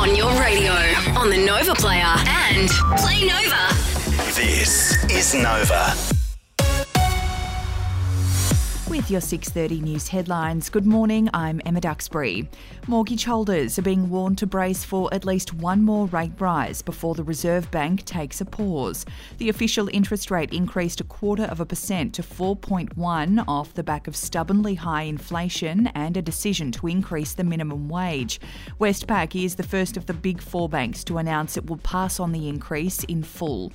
on your radio, on the Nova Player, and Play Nova. This is Nova. With your 6:30 news headlines, good morning. I'm Emma Duxbury. Mortgage holders are being warned to brace for at least one more rate rise before the Reserve Bank takes a pause. The official interest rate increased a quarter of a percent to 4.1 off the back of stubbornly high inflation and a decision to increase the minimum wage. Westpac is the first of the big four banks to announce it will pass on the increase in full.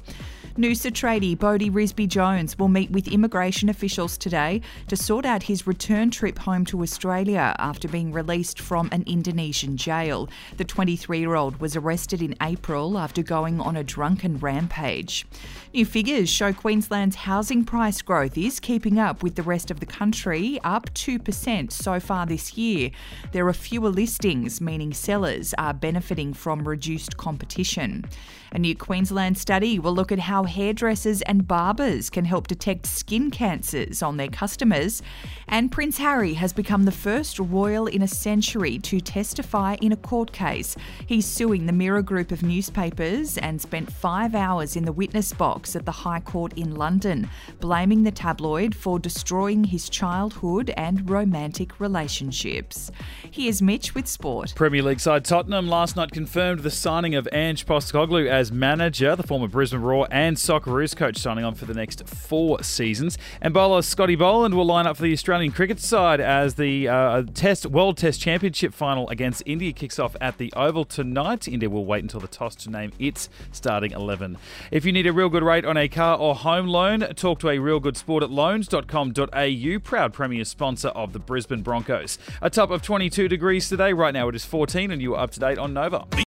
Noosa tradie Bodhi Risby Jones will meet with immigration officials today to sort out his return trip home to Australia after being released from an Indonesian jail. The 23 year old was arrested in April after going on a drunken rampage. New figures show Queensland's housing price growth is keeping up with the rest of the country, up 2% so far this year. There are fewer listings, meaning sellers are benefiting from reduced competition. A new Queensland study will look at how hairdressers and barbers can help detect skin cancers on their customers. And Prince Harry has become the first royal in a century to testify in a court case. He's suing the Mirror Group of newspapers and spent five hours in the witness box at the High Court in London, blaming the tabloid for destroying his childhood and romantic relationships. Here's Mitch with sport. Premier League side Tottenham last night confirmed the signing of Ange Postecoglou as manager, the former Brisbane Roar and Socceroos coach signing on for the next four seasons. And bowler Scotty Boland will line up for the Australian cricket side as the uh, Test World Test Championship final against India kicks off at the Oval tonight. India will wait until the toss to name its starting 11. If you need a real good rate on a car or home loan, talk to a real good sport at loans.com.au, proud premier sponsor of the Brisbane Broncos. A top of 22 degrees today. Right now it is 14 and you are up to date on Nova.